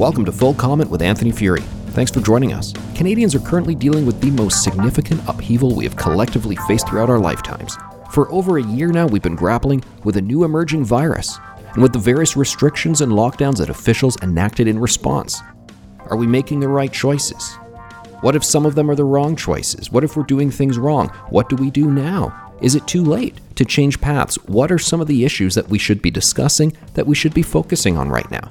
Welcome to Full Comment with Anthony Furey. Thanks for joining us. Canadians are currently dealing with the most significant upheaval we have collectively faced throughout our lifetimes. For over a year now, we've been grappling with a new emerging virus and with the various restrictions and lockdowns that officials enacted in response. Are we making the right choices? What if some of them are the wrong choices? What if we're doing things wrong? What do we do now? Is it too late to change paths? What are some of the issues that we should be discussing, that we should be focusing on right now?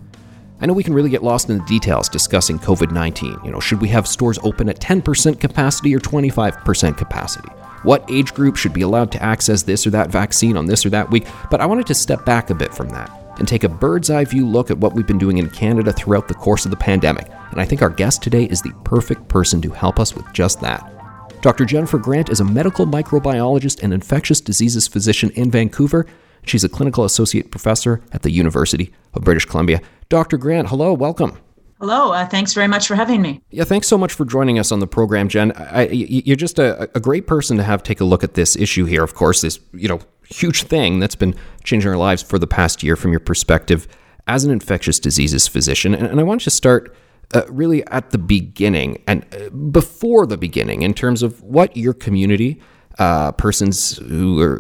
I know we can really get lost in the details discussing COVID 19. You know, should we have stores open at 10% capacity or 25% capacity? What age group should be allowed to access this or that vaccine on this or that week? But I wanted to step back a bit from that and take a bird's eye view look at what we've been doing in Canada throughout the course of the pandemic. And I think our guest today is the perfect person to help us with just that. Dr. Jennifer Grant is a medical microbiologist and infectious diseases physician in Vancouver. She's a clinical associate professor at the University of British Columbia. Dr. Grant, hello, welcome. Hello, uh, thanks very much for having me. Yeah, thanks so much for joining us on the program, Jen. I, you're just a, a great person to have take a look at this issue here. Of course, this you know huge thing that's been changing our lives for the past year from your perspective as an infectious diseases physician. And, and I want you to start uh, really at the beginning and uh, before the beginning in terms of what your community uh, persons who are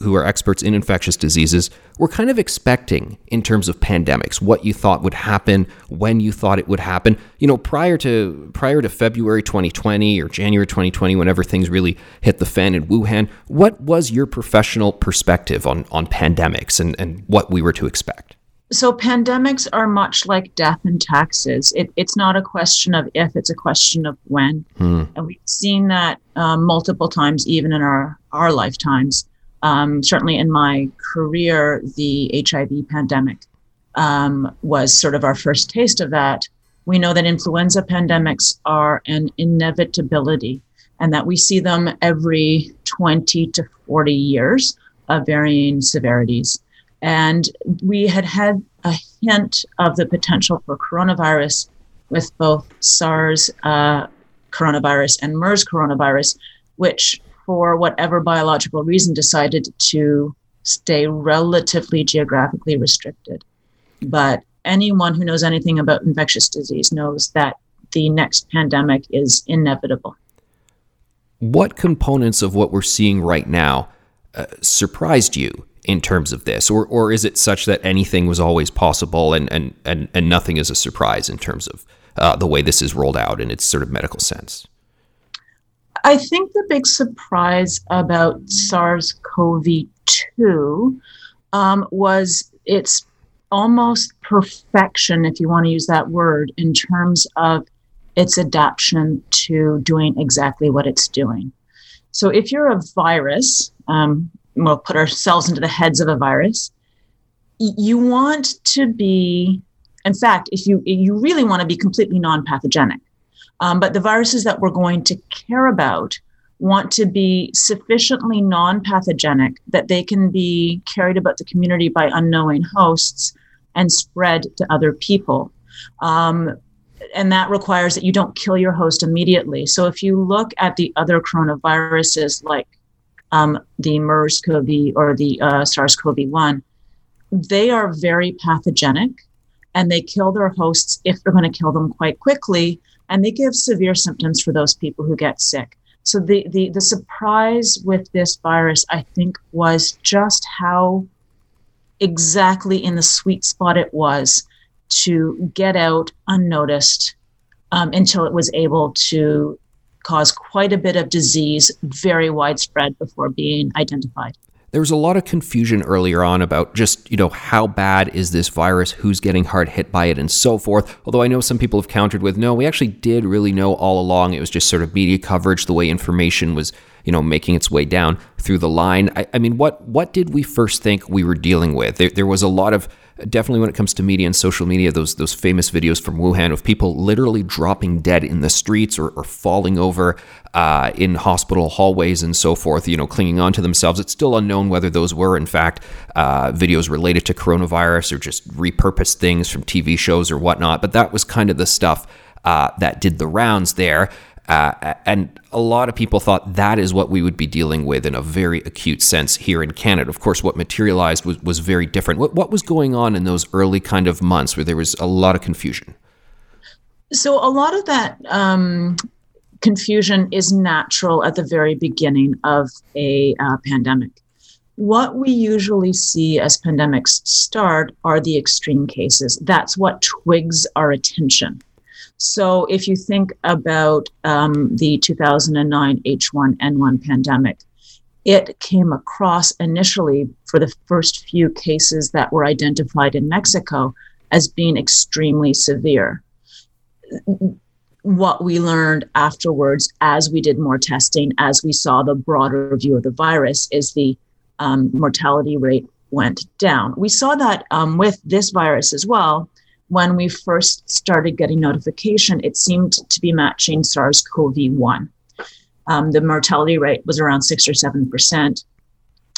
who are experts in infectious diseases were kind of expecting in terms of pandemics, what you thought would happen, when you thought it would happen. You know, prior to prior to February 2020 or January 2020, whenever things really hit the fan in Wuhan, what was your professional perspective on on pandemics and, and what we were to expect? So pandemics are much like death and taxes. It, it's not a question of if; it's a question of when. Hmm. And we've seen that um, multiple times, even in our our lifetimes. Um, certainly, in my career, the HIV pandemic um, was sort of our first taste of that. We know that influenza pandemics are an inevitability, and that we see them every 20 to 40 years of varying severities. And we had had a hint of the potential for coronavirus with both SARS uh, coronavirus and MERS coronavirus, which, for whatever biological reason, decided to stay relatively geographically restricted. But anyone who knows anything about infectious disease knows that the next pandemic is inevitable. What components of what we're seeing right now uh, surprised you in terms of this, or or is it such that anything was always possible and and and, and nothing is a surprise in terms of uh, the way this is rolled out in its sort of medical sense? I think the big surprise about SARS-CoV-2 um, was its almost perfection, if you want to use that word, in terms of its adaptation to doing exactly what it's doing. So if you're a virus, um, we'll put ourselves into the heads of a virus. You want to be, in fact, if you you really want to be completely non-pathogenic, um, but the viruses that we're going to care about want to be sufficiently non-pathogenic that they can be carried about the community by unknowing hosts and spread to other people. Um, and that requires that you don't kill your host immediately. So if you look at the other coronaviruses like um, the MERS-CoV or the uh, SARS-CoV-1, they are very pathogenic and they kill their hosts if they're going to kill them quite quickly and they give severe symptoms for those people who get sick. So the, the the surprise with this virus i think was just how exactly in the sweet spot it was to get out unnoticed um, until it was able to cause quite a bit of disease, very widespread before being identified. There was a lot of confusion earlier on about just, you know, how bad is this virus, who's getting hard hit by it, and so forth. Although I know some people have countered with, no, we actually did really know all along. It was just sort of media coverage, the way information was, you know, making its way down through the line. I, I mean, what what did we first think we were dealing with? There, there was a lot of definitely when it comes to media and social media, those those famous videos from Wuhan of people literally dropping dead in the streets or, or falling over uh, in hospital hallways and so forth, you know, clinging onto themselves. It's still unknown whether those were, in fact, uh, videos related to coronavirus or just repurposed things from TV shows or whatnot. But that was kind of the stuff uh, that did the rounds there. Uh, and a lot of people thought that is what we would be dealing with in a very acute sense here in Canada. Of course, what materialized was, was very different. What, what was going on in those early kind of months where there was a lot of confusion? So a lot of that um, confusion is natural at the very beginning of a uh, pandemic. What we usually see as pandemics start are the extreme cases. That's what twigs our attention. So if you think about um, the 2009 H1N1 pandemic, it came across initially for the first few cases that were identified in Mexico as being extremely severe what we learned afterwards as we did more testing, as we saw the broader view of the virus, is the um, mortality rate went down. We saw that um, with this virus as well. When we first started getting notification, it seemed to be matching SARS CoV 1. Um, the mortality rate was around six or 7%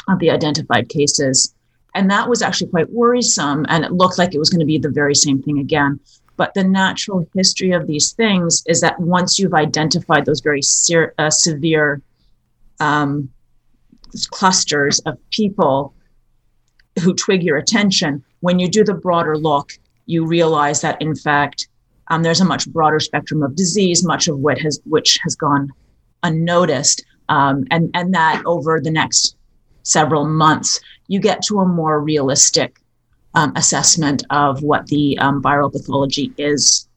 of the identified cases. And that was actually quite worrisome. And it looked like it was going to be the very same thing again. But the natural history of these things is that once you've identified those very ser- uh, severe um, clusters of people who twig your attention, when you do the broader look, you realize that in fact um, there's a much broader spectrum of disease, much of which has which has gone unnoticed, um, and and that over the next several months you get to a more realistic um, assessment of what the um, viral pathology is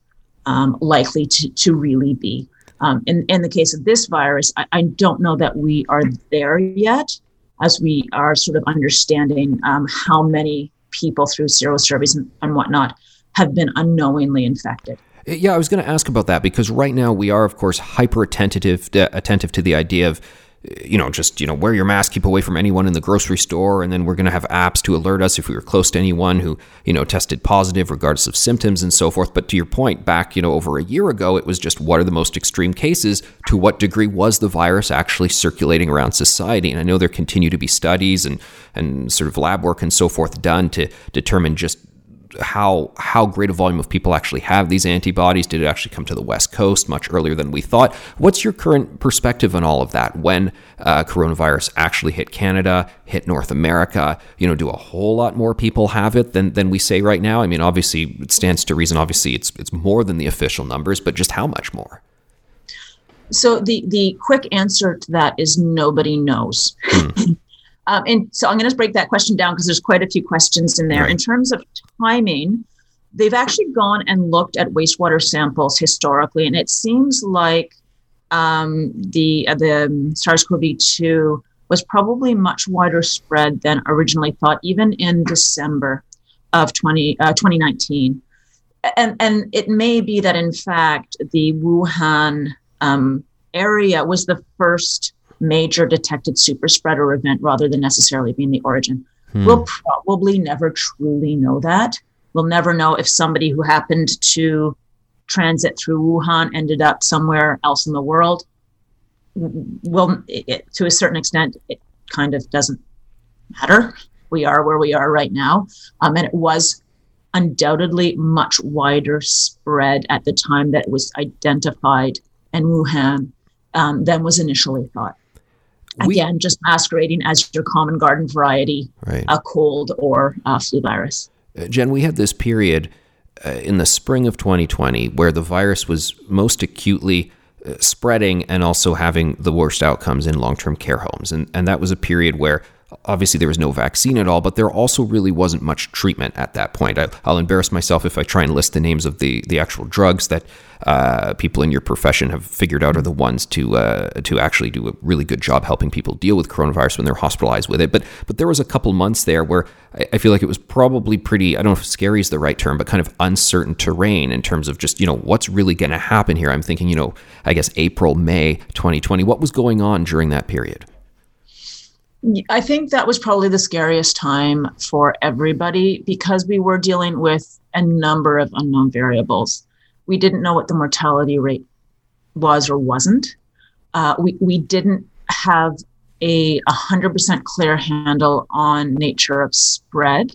um, likely to, to really be. Um, in, in the case of this virus, I, I, don't know that we are there yet as we are sort of understanding how many people through serosurveys and, and whatnot have been unknowingly infected. Yeah, I was going to ask about that because right now we are, of course, hyper attentive attentive to the idea of you know, just, you know, wear your mask, keep away from anyone in the grocery store. And then we're going to have apps to alert us if we were close to anyone who, you know, tested positive, regardless of symptoms and so forth. But to your point, back, you know, over a year ago, it was just what are the most extreme cases? To what degree was the virus actually circulating around society? And I know there continue to be studies and, and sort of lab work and so forth done to determine just how how great a volume of people actually have these antibodies? Did it actually come to the West Coast much earlier than we thought? What's your current perspective on all of that? When uh, coronavirus actually hit Canada, hit North America, you know, do a whole lot more people have it than than we say right now? I mean, obviously, it stands to reason. Obviously, it's it's more than the official numbers, but just how much more? So the the quick answer to that is nobody knows. Hmm. Um, and so I'm going to break that question down because there's quite a few questions in there. Right. In terms of timing, they've actually gone and looked at wastewater samples historically, and it seems like um, the uh, the SARS-CoV-2 was probably much wider spread than originally thought, even in December of 20, uh, 2019. And, and it may be that, in fact, the Wuhan um, area was the first major detected super spreader event rather than necessarily being the origin. Hmm. We'll probably never truly know that. We'll never know if somebody who happened to transit through Wuhan ended up somewhere else in the world. Well, it, to a certain extent, it kind of doesn't matter. We are where we are right now. Um, and it was undoubtedly much wider spread at the time that it was identified in Wuhan um, than was initially thought again, we, just masquerading as your common garden variety, right. a cold or a flu virus. Uh, Jen, we had this period uh, in the spring of 2020 where the virus was most acutely uh, spreading and also having the worst outcomes in long term care homes. And, and that was a period where obviously there was no vaccine at all, but there also really wasn't much treatment at that point. I, will embarrass myself if I try and list the names of the the actual drugs that uh, people in your profession have figured out are the ones to uh, to actually do a really good job helping people deal with coronavirus when they're hospitalized with it. But but there was a couple months there where I, I feel like it was probably pretty. I don't know if scary is the right term, but kind of uncertain terrain in terms of just you know what's really going to happen here. I'm thinking you know I guess April May 2020. What was going on during that period? I think that was probably the scariest time for everybody because we were dealing with a number of unknown variables. We didn't know what the mortality rate was or wasn't. Uh, we, we didn't have a 100% clear handle on nature of spread.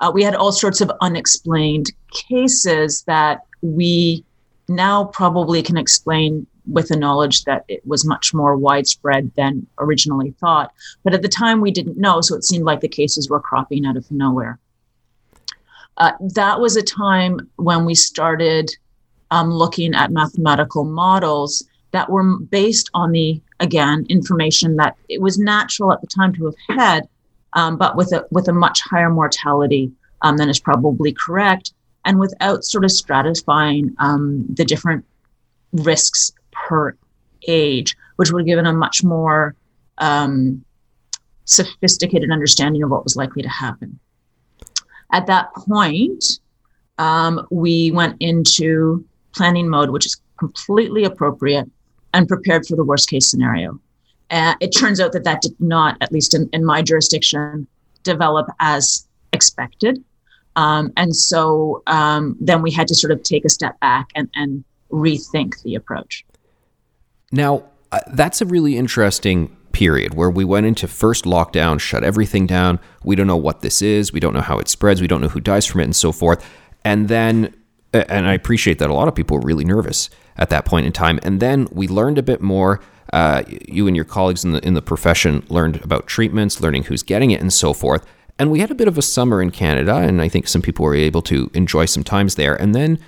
Uh, we had all sorts of unexplained cases that we now probably can explain with the knowledge that it was much more widespread than originally thought. But at the time, we didn't know, so it seemed like the cases were cropping out of nowhere. Uh, that was a time when we started um, looking at mathematical models that were based on the again information that it was natural at the time to have had, um, but with a with a much higher mortality um, than is probably correct, and without sort of stratifying um, the different risks per age, which would have given a much more um, sophisticated understanding of what was likely to happen. At that point, um, we went into planning mode, which is completely appropriate and prepared for the worst case scenario. And it turns out that that did not, at least in, in my jurisdiction, develop as expected. Um, and so um, then we had to sort of take a step back and, and rethink the approach. Now, uh, that's a really interesting period where we went into first lockdown, shut everything down. We don't know what this is. We don't know how it spreads. We don't know who dies from it and so forth. And then, and I appreciate that a lot of people were really nervous at that point in time. And then we learned a bit more. Uh, you and your colleagues in the in the profession learned about treatments, learning who's getting it, and so forth. And we had a bit of a summer in Canada, and I think some people were able to enjoy some times there. And then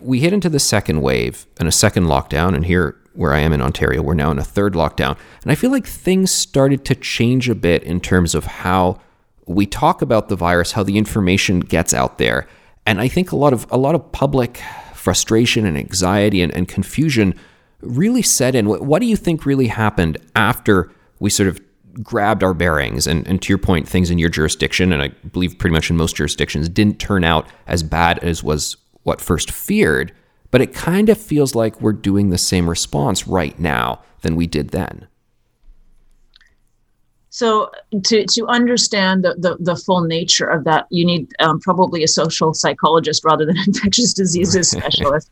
we hit into the second wave and a second lockdown. And here, where I am in Ontario, we're now in a third lockdown. And I feel like things started to change a bit in terms of how we talk about the virus, how the information gets out there. And I think a lot of a lot of public frustration and anxiety and, and confusion really set in. What, what do you think really happened after we sort of grabbed our bearings and, and to your point things in your jurisdiction and i believe pretty much in most jurisdictions didn't turn out as bad as was what first feared but it kind of feels like we're doing the same response right now than we did then so to, to understand the, the, the full nature of that, you need um, probably a social psychologist rather than infectious diseases specialist.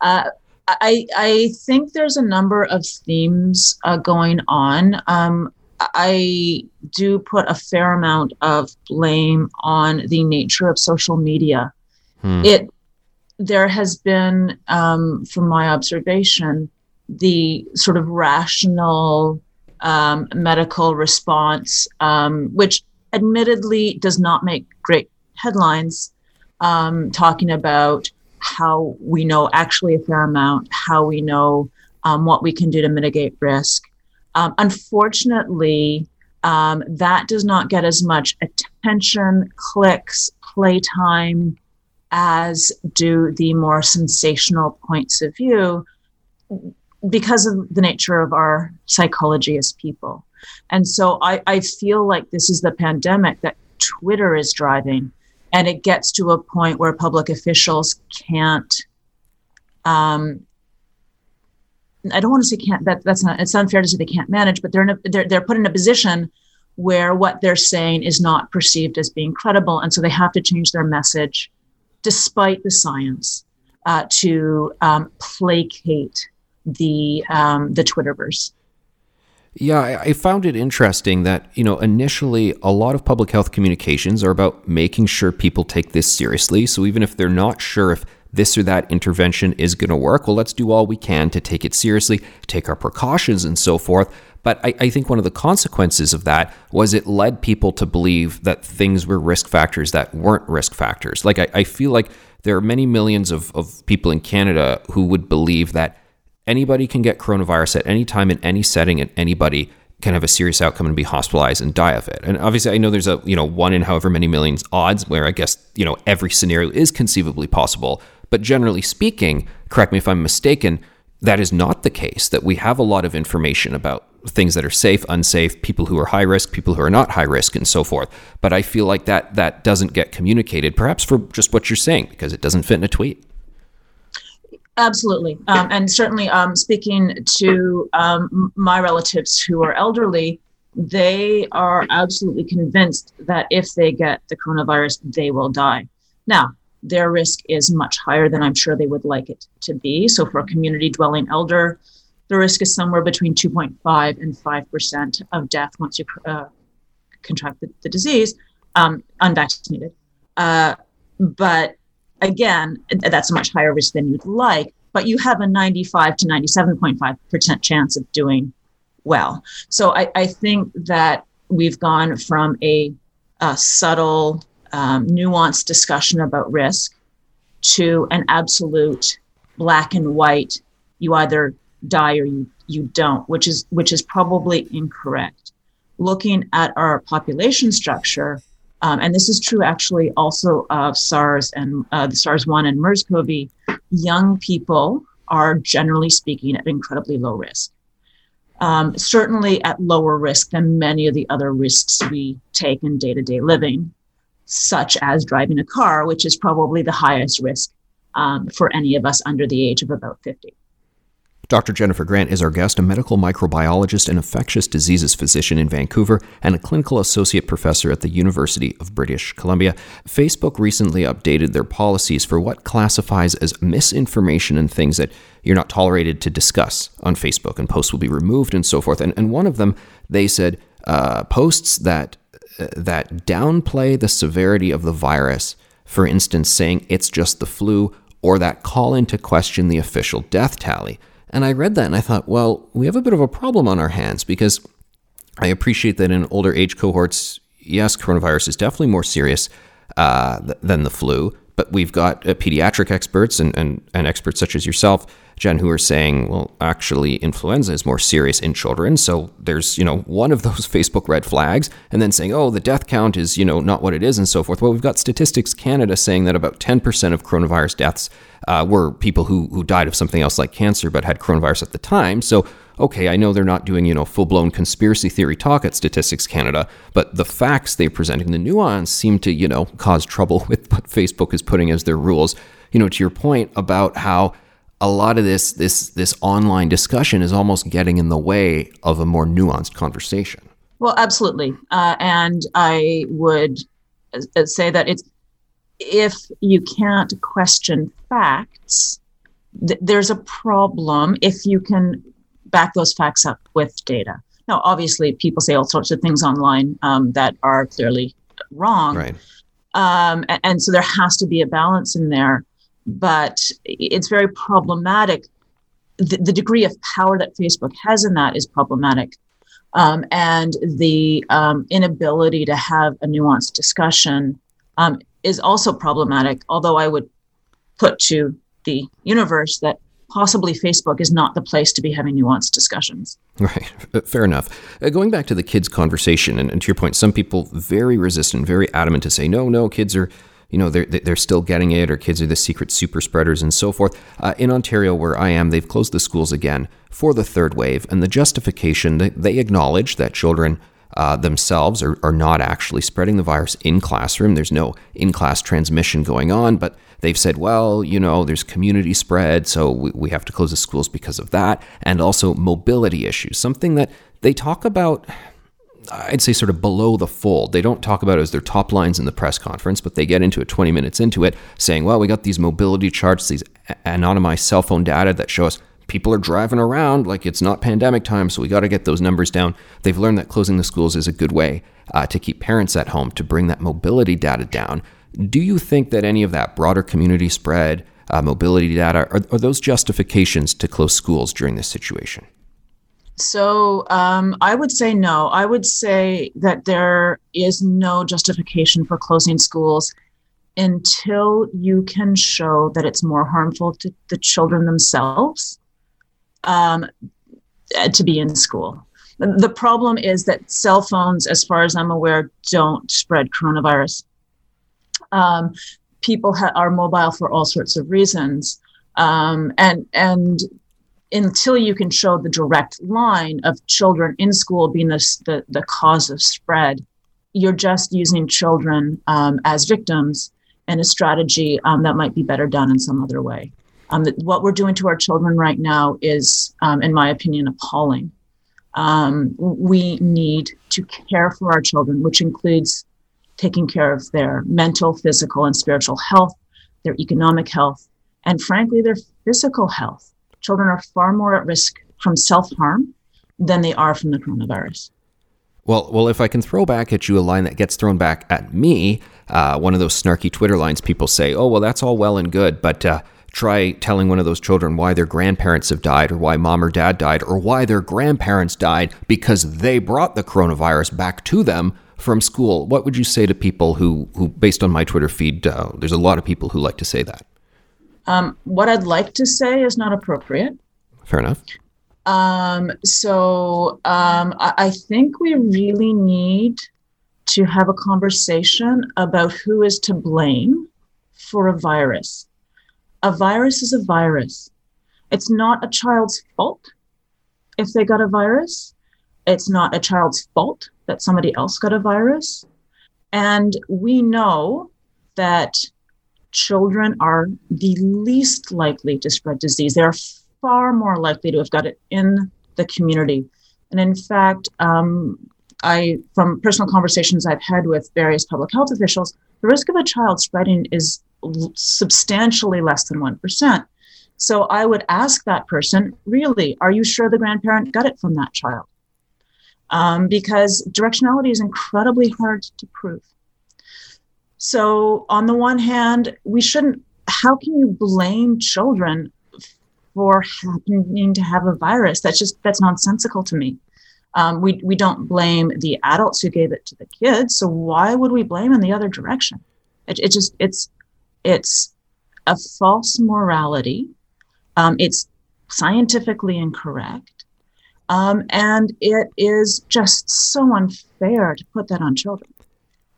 uh, I, I think there's a number of themes uh, going on. Um, I do put a fair amount of blame on the nature of social media. Hmm. It there has been, um, from my observation, the sort of rational um, medical response, um, which admittedly does not make great headlines, um, talking about how we know actually a fair amount, how we know um, what we can do to mitigate risk. Unfortunately, um, that does not get as much attention, clicks, playtime as do the more sensational points of view because of the nature of our psychology as people. And so I, I feel like this is the pandemic that Twitter is driving. And it gets to a point where public officials can't um, I don't want to say can't that that's not it's unfair to say they can't manage, but they're in a, they're they're put in a position where what they're saying is not perceived as being credible, and so they have to change their message, despite the science, uh, to um, placate the um, the Twitterverse. Yeah, I found it interesting that, you know, initially a lot of public health communications are about making sure people take this seriously. So even if they're not sure if this or that intervention is going to work, well, let's do all we can to take it seriously, take our precautions and so forth. But I, I, think one of the consequences of that was it led people to believe that things were risk factors that weren't risk factors. Like, I, I feel like there are many millions of, of people in Canada who would believe that Anybody can get coronavirus at any time in any setting, and anybody can have a serious outcome and be hospitalized and die of it. And obviously, I know there's a you know one in however many millions odds where I guess you know every scenario is conceivably possible. But generally speaking, correct me if I'm mistaken, that is not the case. That we have a lot of information about things that are safe, unsafe, people who are high risk, people who are not high risk, and so forth. But I feel like that that doesn't get communicated, perhaps for just what you're saying, because it doesn't fit in a tweet. Absolutely. Um, and certainly, um, speaking to um, my relatives who are elderly, they are absolutely convinced that if they get the coronavirus, they will die. Now, their risk is much higher than I'm sure they would like it to be. So, for a community dwelling elder, the risk is somewhere between 2.5 and 5% of death once you uh, contract the, the disease, um, unvaccinated. Uh, but again, that's a much higher risk than you'd like, but you have a 95 to 97.5% chance of doing well. So I, I think that we've gone from a, a subtle, um, nuanced discussion about risk to an absolute black and white. You either die or you, you don't, which is which is probably incorrect. Looking at our population structure, um, and this is true actually also of SARS and uh, the SARS-1 and MERS-CoV, young people are generally speaking at incredibly low risk. Um, certainly at lower risk than many of the other risks we take in day-to-day living, such as driving a car, which is probably the highest risk um, for any of us under the age of about 50. Dr. Jennifer Grant is our guest, a medical microbiologist and infectious diseases physician in Vancouver and a clinical associate professor at the University of British Columbia. Facebook recently updated their policies for what classifies as misinformation and things that you're not tolerated to discuss on Facebook, and posts will be removed and so forth. And, and one of them, they said, uh, posts that that downplay the severity of the virus, for instance, saying it's just the flu, or that call into question the official death tally. And I read that and I thought, well, we have a bit of a problem on our hands because I appreciate that in older age cohorts, yes, coronavirus is definitely more serious uh, than the flu, but we've got uh, pediatric experts and, and, and experts such as yourself Jen, who are saying, well, actually, influenza is more serious in children. So there's, you know, one of those Facebook red flags, and then saying, oh, the death count is, you know, not what it is, and so forth. Well, we've got Statistics Canada saying that about 10% of coronavirus deaths uh, were people who, who died of something else like cancer but had coronavirus at the time. So, okay, I know they're not doing, you know, full blown conspiracy theory talk at Statistics Canada, but the facts they're presenting, the nuance, seem to, you know, cause trouble with what Facebook is putting as their rules. You know, to your point about how a lot of this this this online discussion is almost getting in the way of a more nuanced conversation. Well, absolutely, uh, and I would uh, say that it's if you can't question facts, th- there's a problem if you can back those facts up with data. Now, obviously, people say all sorts of things online um, that are clearly wrong, right? Um, and, and so there has to be a balance in there but it's very problematic. The, the, degree of power that Facebook has in that is problematic. Um, and the um, inability to have a nuanced discussion um, is also problematic, although I would put to the universe that possibly Facebook is not the place to be having nuanced discussions. Right, fair enough. Uh, going back to the kids' conversation, and, and to your point, some people very resistant, very adamant to say, no, no, kids are you know they're they're still getting it, or kids are the secret super spreaders and so forth. Uh, in Ontario, where I am, they've closed the schools again for the third wave, and the justification they, they acknowledge that children. Uh, themselves are, are not actually spreading the virus in classroom. There's no in class transmission going on, but they've said, well, you know, there's community spread, so we, we have to close the schools because of that, and also mobility issues, something that they talk about I'd say sort of below the fold. They don't talk about it as their top lines in the press conference, but they get into it 20 minutes into it saying, well, we got these mobility charts, these anonymized cell phone data that show us people are driving around like it's not pandemic time, so we got to get those numbers down. They've learned that closing the schools is a good way uh, to keep parents at home, to bring that mobility data down. Do you think that any of that broader community spread, uh, mobility data, are, are those justifications to close schools during this situation? So um, I would say no. I would say that there is no justification for closing schools until you can show that it's more harmful to the children themselves um, to be in school. The problem is that cell phones, as far as I'm aware, don't spread coronavirus. Um, people ha- are mobile for all sorts of reasons, um, and and until you can show the direct line of children in school being the, the, the cause of spread, you're just using children um, as victims and a strategy um, that might be better done in some other way. Um, what we're doing to our children right now is, um, in my opinion, appalling. Um, we need to care for our children, which includes taking care of their mental, physical, and spiritual health, their economic health, and frankly, their physical health children are far more at risk from self harm than they are from the coronavirus. Well, well, if I can throw back at you a line that gets thrown back at me, uh, one of those snarky Twitter lines people say, "Oh, well, that's all well and good, but uh, try telling one of those children why their grandparents have died, or why mom or dad died, or why their grandparents died because they brought the coronavirus back to them." From school, what would you say to people who, who based on my Twitter feed, uh, there's a lot of people who like to say that? Um, what I'd like to say is not appropriate. Fair enough. Um, so um, I, I think we really need to have a conversation about who is to blame for a virus. A virus is a virus. It's not a child's fault if they got a virus. It's not a child's fault that somebody else got a virus. And we know that children are the least likely to spread disease. They're far more likely to have got it in the community. And in fact, um, I, from personal conversations I've had with various public health officials, the risk of a child spreading is substantially less than 1%. So I would ask that person, really, are you sure the grandparent got it from that child? Um, because directionality is incredibly hard to prove. So, on the one hand, we shouldn't, how can you blame children for happening to have a virus? That's just, that's nonsensical to me. Um, we, we don't blame the adults who gave it to the kids. So, why would we blame in the other direction? It, it just, it's, it's a false morality. Um, it's scientifically incorrect. Um, and it is just so unfair to put that on children.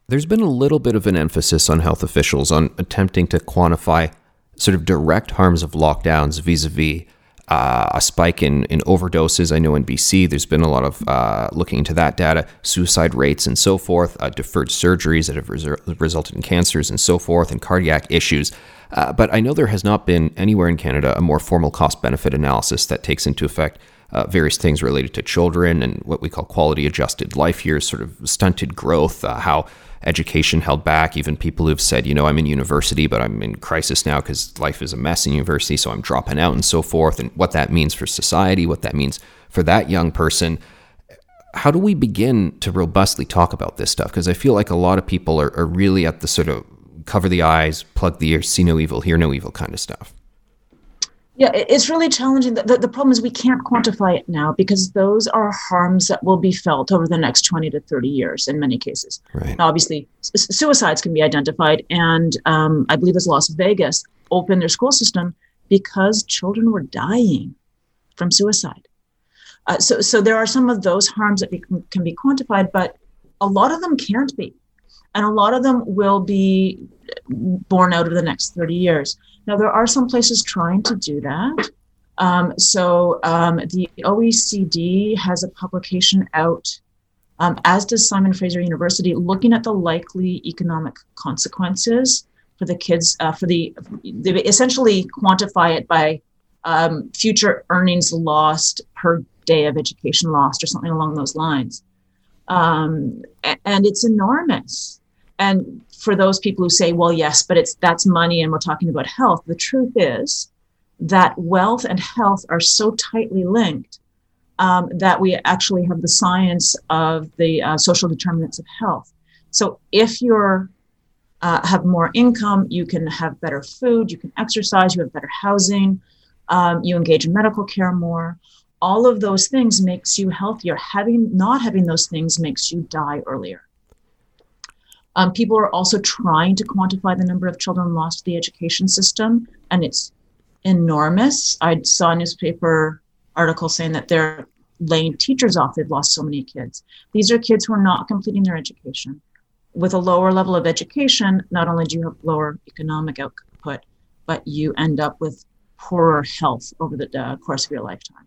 There's been a little bit of an emphasis on health officials on attempting to quantify sort of direct harms of lockdowns vis a vis a spike in, in overdoses. I know in BC, there's been a lot of uh, looking into that data, suicide rates and so forth, uh, deferred surgeries that have resu- resulted in cancers and so forth, and cardiac issues. Uh, but I know there has not been anywhere in Canada a more formal cost benefit analysis that takes into effect uh, various things related to children and what we call quality adjusted life years, sort of stunted growth, uh, how education held back. Even people who've said, you know, I'm in university, but I'm in crisis now because life is a mess in university, so I'm dropping out and so forth, and what that means for society, what that means for that young person. How do we begin to robustly talk about this stuff? Because I feel like a lot of people are, are really at the sort of cover the eyes, plug the ears, see no evil, hear no evil kind of stuff. Yeah, it's really challenging. The, the, problem is we can't quantify it now because those are harms that will be felt over the next 20 to 30 years in many cases. Right. Now, obviously, suicides can be identified. And um, I believe it's Las Vegas opened their school system because children were dying from suicide. Uh, so, so there are some of those harms that be, can be quantified, but a lot of them can't be. And a lot of them will be borne out over the next 30 years. Now, there are some places trying to do that. Um, so um, the OECD has a publication out, um, as does Simon Fraser University, looking at the likely economic consequences for the kids. Uh, for the they essentially quantify it by um, future earnings lost per day of education lost, or something along those lines. Um, and it's enormous. And for those people who say, well, yes, but it's that's money and we're talking about health, the truth is that wealth and health are so tightly linked um, that we actually have the science of the uh, social determinants of health. So if you're uh, have more income, you can have better food, you can exercise, you have better housing, um, you engage in medical care more. All of those things makes you healthier. Having not having those things makes you die earlier. Um, people are also trying to quantify the number of children lost to the education system, and it's enormous. I saw a newspaper article saying that they're laying teachers off. They've lost so many kids. These are kids who are not completing their education. With a lower level of education, not only do you have lower economic output, but you end up with poorer health over the uh, course of your lifetime.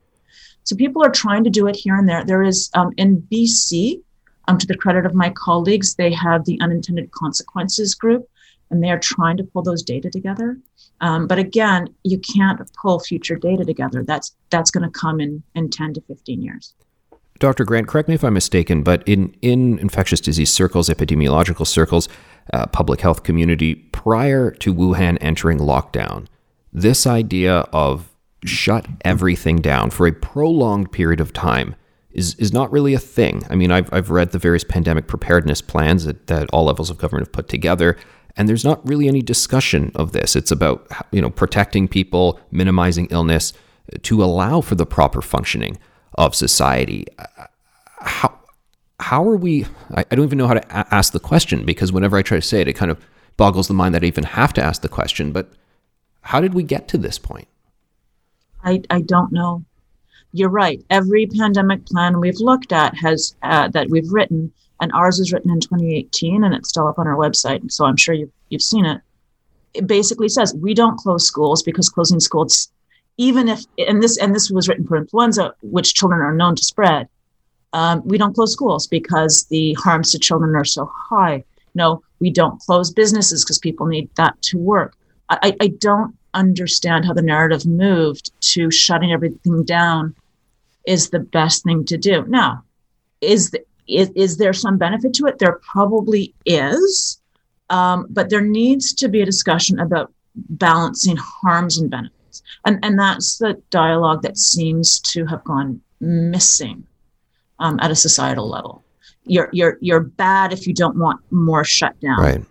So people are trying to do it here and there. There is um, in BC, um, to the credit of my colleagues, they have the unintended consequences group, and they are trying to pull those data together. Um, but again, you can't pull future data together. That's that's going to come in in 10 to 15 years. Dr. Grant, correct me if I'm mistaken, but in, in infectious disease circles, epidemiological circles, uh, public health community, prior to Wuhan entering lockdown, this idea of shut everything down for a prolonged period of time is is not really a thing. I mean, I've I've read the various pandemic preparedness plans that, that all levels of government have put together, and there's not really any discussion of this. It's about you know protecting people, minimizing illness, to allow for the proper functioning of society. How how are we? I, I don't even know how to a- ask the question because whenever I try to say it, it kind of boggles the mind that I even have to ask the question. But How did we get to this point? I, I don't know. You're right. Every pandemic plan we've looked at has uh, that we've written, and ours was written in 2018, and it's still up on our website. So I'm sure you've you've seen it. It basically says we don't close schools because closing schools, even if and this and this was written for influenza, which children are known to spread. Um, we don't close schools because the harms to children are so high. No, we don't close businesses because people need that to work. I, I don't understand how the narrative moved to shutting everything down is the best thing to do. Now, is, the, is, is there some benefit to it? There probably is, um, but there needs to be a discussion about balancing harms and benefits. And, and that's the dialogue that seems to have gone missing um, at a societal level. You're, you're, you're bad if you don't want more shutdown. Right.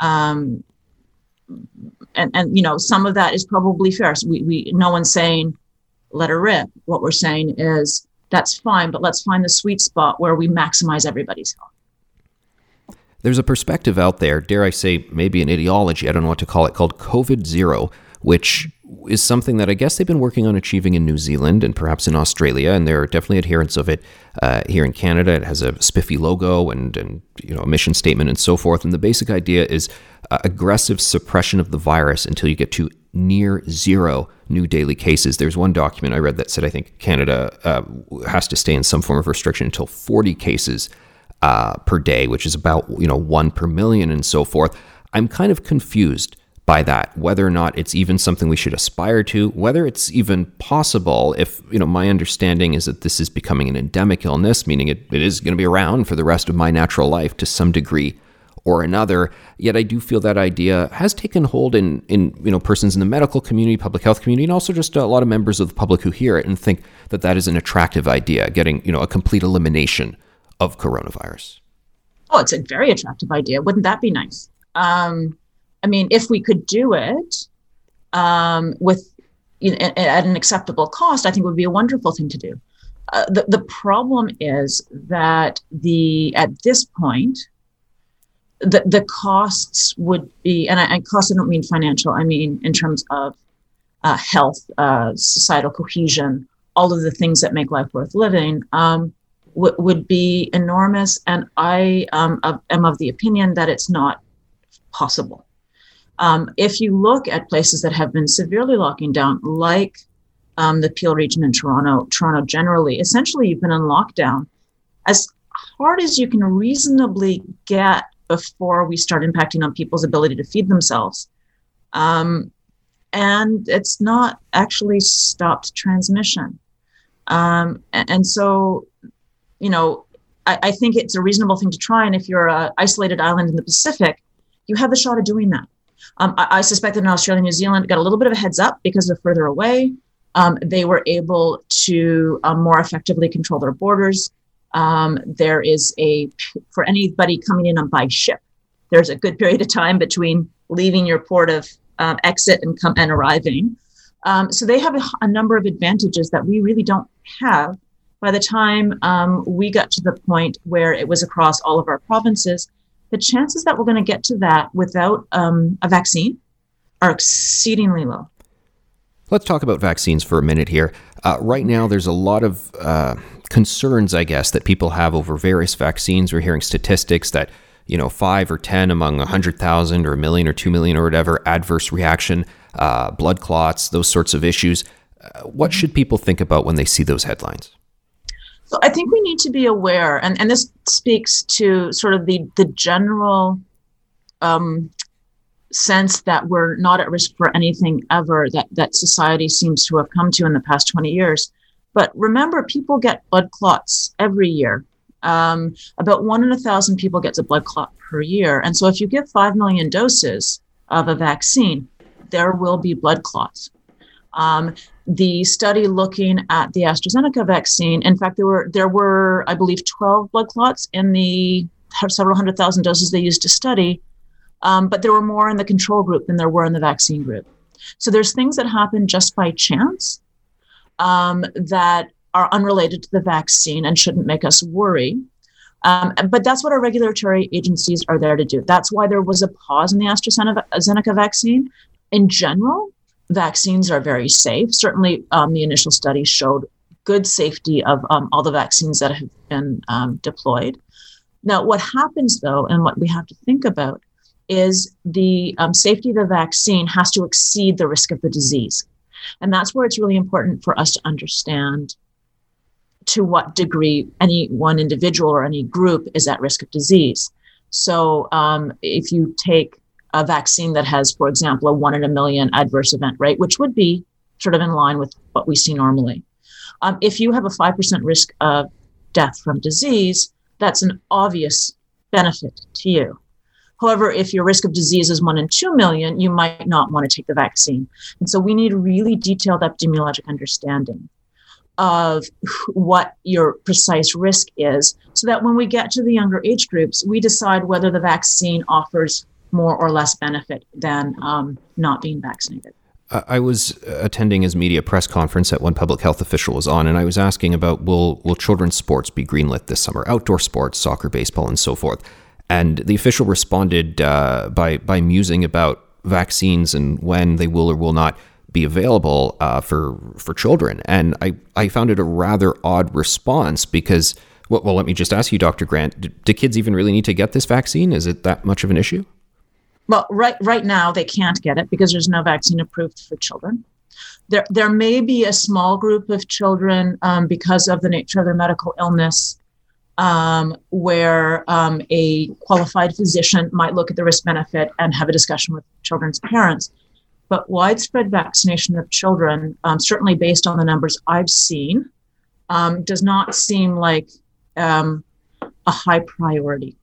Um, and and you know some of that is probably fair. So we we no one's saying let her rip. What we're saying is that's fine, but let's find the sweet spot where we maximize everybody's health. There's a perspective out there, dare I say, maybe an ideology, I don't know what to call it, called COVID zero, which is something that I guess they've been working on achieving in New Zealand and perhaps in Australia, and there are definitely adherents of it uh, here in Canada. It has a spiffy logo and and you know a mission statement and so forth. And the basic idea is uh, aggressive suppression of the virus until you get to near zero new daily cases. There's one document I read that said I think Canada uh, has to stay in some form of restriction until 40 cases uh, per day, which is about you know one per million and so forth. I'm kind of confused by that, whether or not it's even something we should aspire to, whether it's even possible. If, you know, my understanding is that this is becoming an endemic illness, meaning it, it is going to be around for the rest of my natural life to some degree or another. Yet I do feel that idea has taken hold in, in you know, persons in the medical community, public health community, and also just a lot of members of the public who hear it and think that that is an attractive idea, getting, you know, a complete elimination of coronavirus. Oh, it's a very attractive idea. Wouldn't that be nice? Um, I mean, if we could do it um, with you know, at an acceptable cost, I think it would be a wonderful thing to do. Uh, the the problem is that the at this point, the the costs would be, and I, and costs I don't mean financial. I mean in terms of uh, health, uh, societal cohesion, all of the things that make life worth living. Um, w- would be enormous, and I um, am of the opinion that it's not possible. Um, if you look at places that have been severely locking down, like um, the Peel region in Toronto, Toronto generally, essentially you've been in lockdown as hard as you can reasonably get before we start impacting on people's ability to feed themselves. Um, and it's not actually stopped transmission. Um, and, so, you know, I, I, think it's a reasonable thing to try. And if you're an isolated island in the Pacific, you have the shot of doing that. Um, I, I, suspect that in Australia and New Zealand got a little bit of a heads up because they're further away. Um, they were able to um, more effectively control their borders. Um, there is a, for anybody coming in on by ship, there's a good period of time between leaving your port of uh, exit and come and arriving. Um, so they have a, a, number of advantages that we really don't have by the time we got to the point where it was across all of our provinces the chances that we're going to get to that without um, a vaccine are exceedingly low. Let's talk about vaccines for a minute here. Uh, right now, there's a lot of uh, concerns, I guess, that people have over various vaccines. We're hearing statistics that, you know, five or 10 among 100,000 or a million or 2 million or whatever, adverse reaction, uh, blood clots, those sorts of issues. Uh, what should people think about when they see those headlines? So I think we need to be aware, and, and this speaks to sort of the the general um, sense that we're not at risk for anything ever that that society seems to have come to in the past 20 years. But remember, people get blood clots every year. Um, about one in a thousand people gets a blood clot per year, and so if you give five million doses of a vaccine, there will be blood clots. Um, the study looking at the AstraZeneca vaccine, in fact, there were there were, I believe, 12 blood clots in the several hundred thousand doses they used to study, um, but there were more in the control group than there were in the vaccine group. So there's things that happen just by chance um, that are unrelated to the vaccine and shouldn't make us worry. Um, but that's what our regulatory agencies are there to do. That's why there was a pause in the AstraZeneca vaccine. In general, vaccines are very safe. Certainly, um, the initial studies showed good safety of um, all the vaccines that have been um, deployed. Now, what happens though, and what we have to think about, is the um, safety of the vaccine has to exceed the risk of the disease. And that's where it's really important for us to understand to what degree any one individual or any group is at risk of disease. So, um, if you take a vaccine that has, for example, a one in a million adverse event rate, which would be sort of in line with what we see normally, um, if you have a 5% risk of death from disease, that's an obvious benefit to you. However, if your risk of disease is one in two million, you might not want to take the vaccine. And so we need really detailed epidemiologic understanding of what your precise risk is so that when we get to the younger age groups, we decide whether the vaccine offers more or less benefit than um, not being vaccinated. I was attending his media press conference that one public health official was on, and I was asking about will will children's sports be greenlit this summer, outdoor sports, soccer, baseball, and so forth. And the official responded uh, by by musing about vaccines and when they will or will not be available uh, for for children. And I I found it a rather odd response because well, well let me just ask you, Dr. Grant, do, do kids even really need to get this vaccine? Is it that much of an issue? Well, right right now they can't get it because there's no vaccine approved for children. There there may be a small group of children um, because of the nature of their medical illness. Um, where um, a qualified physician might look at the risk benefit and have a discussion with children's parents. But widespread vaccination of children, um, certainly based on the numbers I've seen, um, does not seem like um, a high priority.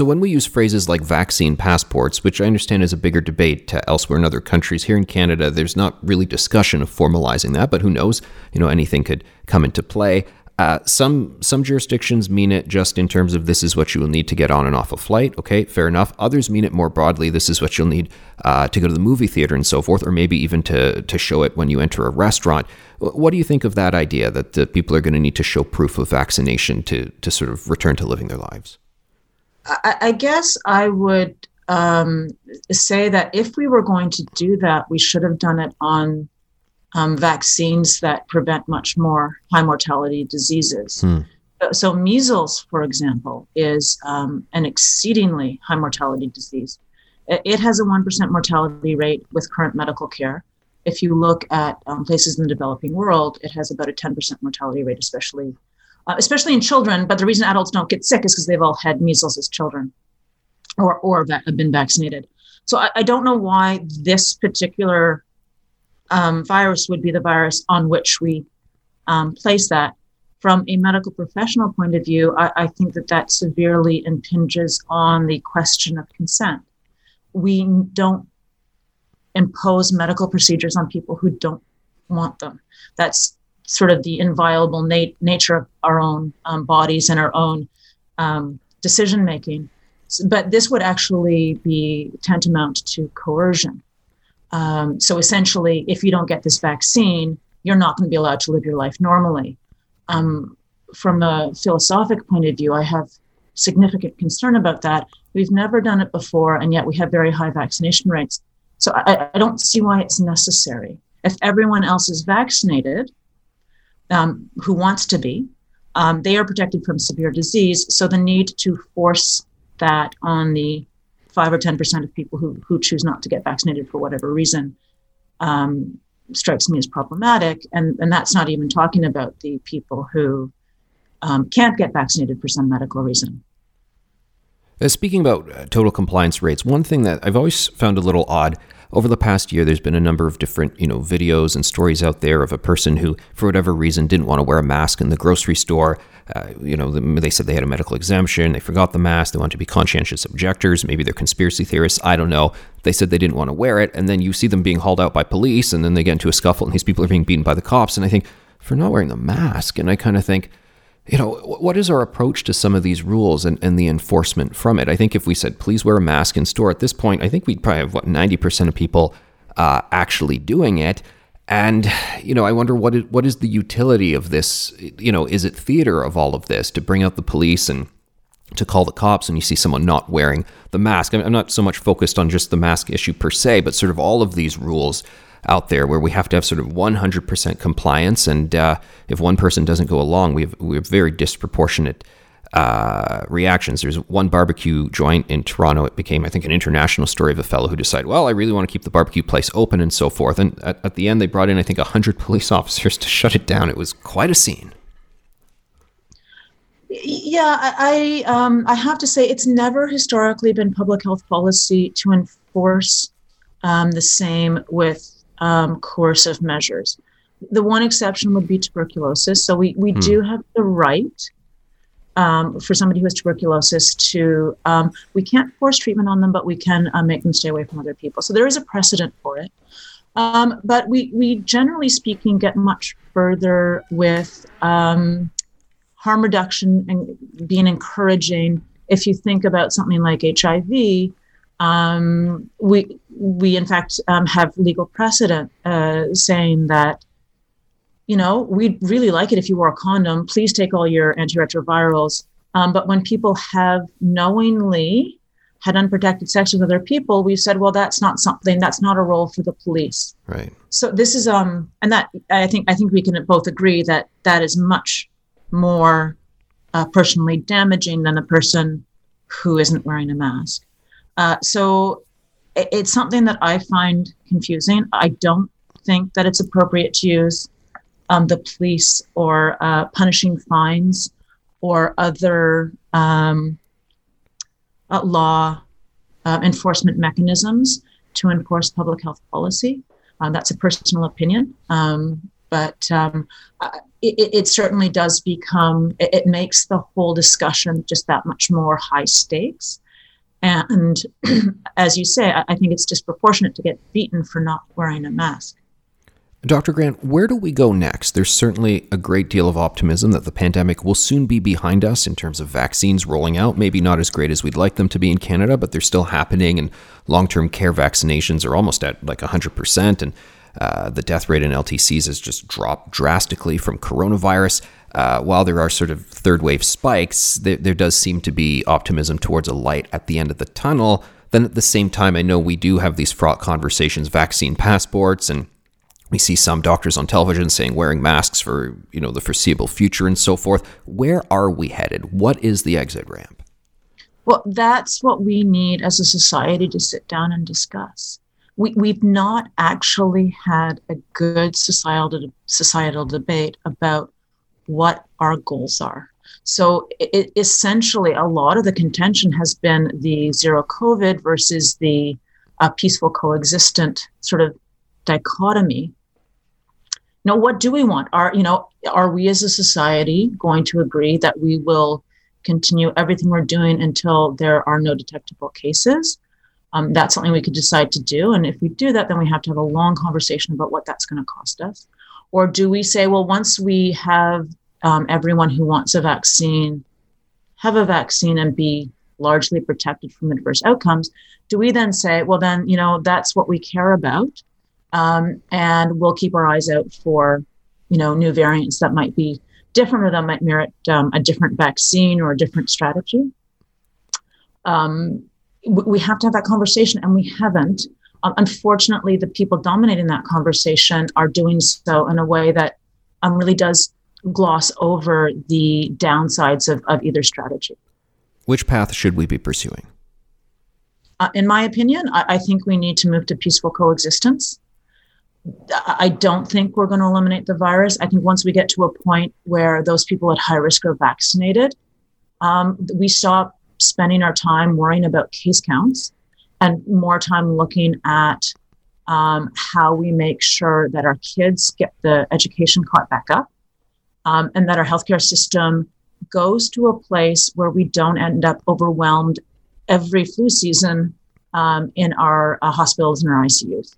So, when we use phrases like vaccine passports, which I understand is a bigger debate elsewhere in other countries, here in Canada, there's not really discussion of formalizing that, but who knows? You know, anything could come into play. Uh, some some jurisdictions mean it just in terms of this is what you will need to get on and off a flight. Okay, fair enough. Others mean it more broadly. This is what you'll need uh, to go to the movie theater and so forth, or maybe even to to show it when you enter a restaurant. What do you think of that idea that the people are going to need to show proof of vaccination to to sort of return to living their lives? I, I guess I would um, say that if we were going to do that, we should have done it on um, vaccines that prevent much more high mortality diseases. Hmm. So, measles, for example, is um, an exceedingly high mortality disease. It has a 1% mortality rate with current medical care. If you look at um, places in the developing world, it has about a 10% mortality rate, especially uh, especially in children. But the reason adults don't get sick is because they've all had measles as children or, or have been vaccinated. So I, I don't know why this particular um, virus would be the virus on which we um, place that. From a medical professional point of view, I, I think that that severely impinges on the question of consent. We don't impose medical procedures on people who don't want them. That's sort of the inviolable nat- nature of our own um, bodies and our own um, decision making. So, but this would actually be tantamount to coercion. Um, so essentially, if you don't get this vaccine, you're not going to be allowed to live your life normally. Um, from a philosophic point of view, I have significant concern about that. We've never done it before, and yet we have very high vaccination rates. So I, I don't see why it's necessary. If everyone else is vaccinated, um, who wants to be, um, they are protected from severe disease. So the need to force that on the five or ten percent of people who who choose not to get vaccinated for whatever reason um, strikes me as problematic. And and that's not even talking about the people who um, can't get vaccinated for some medical reason. Uh, speaking about uh, total compliance rates, one thing that I've always found a little odd over the past year, there's been a number of different, you know, videos and stories out there of a person who, for whatever reason, didn't want to wear a mask in the grocery store. Uh, you know, they said they had a medical exemption, they forgot the mask, they wanted to be conscientious objectors, maybe they're conspiracy theorists, I don't know. They said they didn't want to wear it, and then you see them being hauled out by police, and then they get into a scuffle, and these people are being beaten by the cops. And I think, for not wearing the mask, and I kind of think, you know, what is our approach to some of these rules and, and the enforcement from it? I think if we said, please wear a mask in store at this point, I think we'd probably have, what, 90% of people uh, actually doing it. And, you know, I wonder what is, what is the utility of this? You know, is it theater of all of this to bring out the police and to call the cops when you see someone not wearing the mask. I'm not so much focused on just the mask issue per se, but sort of all of these rules out there where we have to have sort of 100% compliance. And uh, if one person doesn't go along, we have, we have very disproportionate uh, reactions. There's one barbecue joint in Toronto. It became, I think, an international story of a fellow who decided, well, I really want to keep the barbecue place open and so forth. And at, at the end, they brought in, I think, 100 police officers to shut it down. It was quite a scene. Yeah, I um, I have to say it's never historically been public health policy to enforce um, the same with um, coercive measures. The one exception would be tuberculosis. So we we hmm. do have the right um, for somebody who has tuberculosis to um, we can't force treatment on them, but we can uh, make them stay away from other people. So there is a precedent for it. Um, but we we generally speaking get much further with um, harm reduction and being encouraging. If you think about something like HIV, um, we we in fact um, have legal precedent uh, saying that you know we'd really like it if you wore a condom. Please take all your antiretrovirals. Um, but when people have knowingly had unprotected sex with other people, we said, well, that's not something that's not a role for the police. Right. So this is um, and that I think I think we can both agree that that is much more uh, personally damaging than the person who isn't wearing a mask. Uh, so it, it's something that I find confusing. I don't think that it's appropriate to use um, the police or uh, punishing fines or other um, uh, law uh, enforcement mechanisms to enforce public health policy. Uh, that's a personal opinion. Um, but um, it, it, certainly does become it, it, makes the whole discussion just that much more high stakes and as you say I, think it's disproportionate to get beaten for not wearing a mask Dr. Grant, where do we go next? There's certainly a great deal of optimism that the pandemic will soon be behind us in terms of vaccines rolling out. Maybe not as great as we'd like them to be in Canada, but they're still happening, and long term care vaccinations are almost at like 100%. And uh, the death rate in LTCs has just dropped drastically from coronavirus. Uh, while there are sort of third wave spikes, there, there does seem to be optimism towards a light at the end of the tunnel. Then at the same time, I know we do have these fraught conversations, vaccine passports, and we see some doctors on television saying wearing masks for you know the foreseeable future and so forth. Where are we headed? What is the exit ramp? Well, that's what we need as a society to sit down and discuss we, we've not actually had a good societal societal debate about what our goals are. So it, essentially, a lot of the contention has been the zero COVID versus the uh, peaceful coexistent sort of dichotomy. Now, what do we want? Are you know, are we as a society going to agree that we will continue everything we're doing until there are no detectable cases? um, that's something we could decide to do. And if we do that, then we have to have a long conversation about what that's going to cost us. Or do we say, well, once we have um, everyone who wants a vaccine have a vaccine and be largely protected from adverse outcomes, do we then say, well, then, you know, that's what we care about. Um, and we'll keep our eyes out for, you know, new variants that might be different or that might merit um, a different vaccine or a different strategy. Um, we have to have that conversation and we haven't um, unfortunately the people dominating that conversation are doing so in a way that um, really does gloss over the downsides of, of either strategy. Which path should we be pursuing? Uh, in my opinion I, I think we need to move to peaceful coexistence. I don't think we're going to eliminate the virus. I think once we get to a point where those people at high risk are vaccinated, um, we stop spending our time worrying about case counts and more time looking at um, how we make sure that our kids get the education caught back up um, and that our healthcare system goes to a place where we don't end up overwhelmed every flu season um, in our uh, hospitals and our ICUs.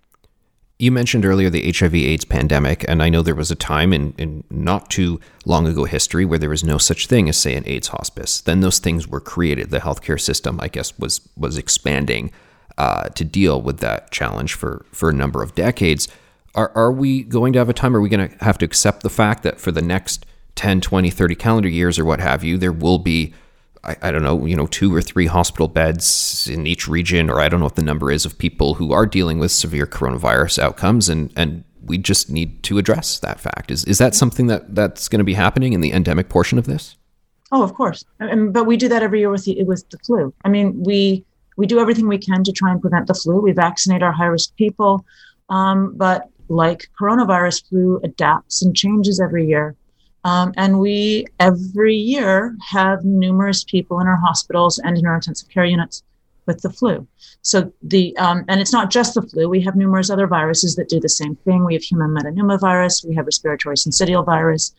You mentioned earlier the HIV AIDS pandemic, and I know there was a time in, in not too long ago history where there was no such thing as, say, an AIDS hospice. Then those things were created. The healthcare system, I guess, was was expanding uh, to deal with that challenge for, for a number of decades. Are, are we going to have a time? Are we going to have to accept the fact that for the next 10, 20, 30 calendar years or what have you, there will be I, I, don't know, you know, two or three hospital beds in each region, or I don't know what the number is of people who are dealing with severe coronavirus outcomes, and and we just need to address that fact. Is is that something that that's going to be happening in the endemic portion of this? Oh, of course, but we do that every year with the with the flu. I mean, we we do everything we can to try and prevent the flu. We vaccinate our high risk people, um, but like coronavirus, flu adapts and changes every year. Um, and we every year have numerous people in our hospitals and in our intensive care units with the flu. So the um, and it's not just the flu. We have numerous other viruses that do the same thing. We have human metapneumovirus. We have respiratory syncytial virus.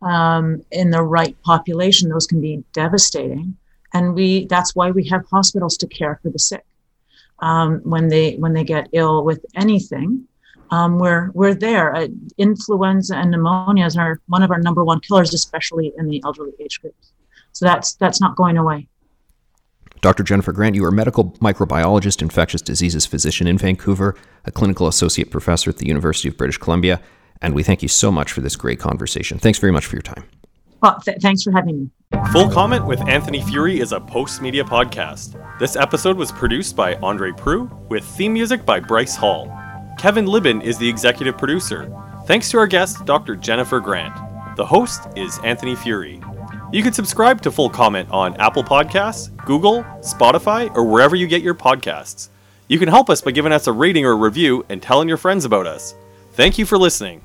Um, in the right population, those can be devastating, and we that's why we have hospitals to care for the sick um, when they when they get ill with anything um, we're we're there. Uh, influenza and pneumonias are one of our number one killers, especially in the elderly age groups. So that's that's not going away. Dr. Jennifer Grant, you are a medical microbiologist, infectious diseases physician in Vancouver, a clinical associate professor at the University of British Columbia, and we thank you so much for this great conversation. Thanks very much for your time. Well, th- thanks for having me. Full Comment with Anthony Furey is a Postmedia podcast. This episode was produced by Andre Proulx with theme music by Bryce Hall. Kevin Libin is the executive producer. Thanks to our guest, Dr. Jennifer Grant. The host is Anthony Furey. You can subscribe to Full Comment on Apple Podcasts, Google, Spotify, or wherever you get your podcasts. You can help us by giving us a rating or a review and telling your friends about us. Thank you for listening.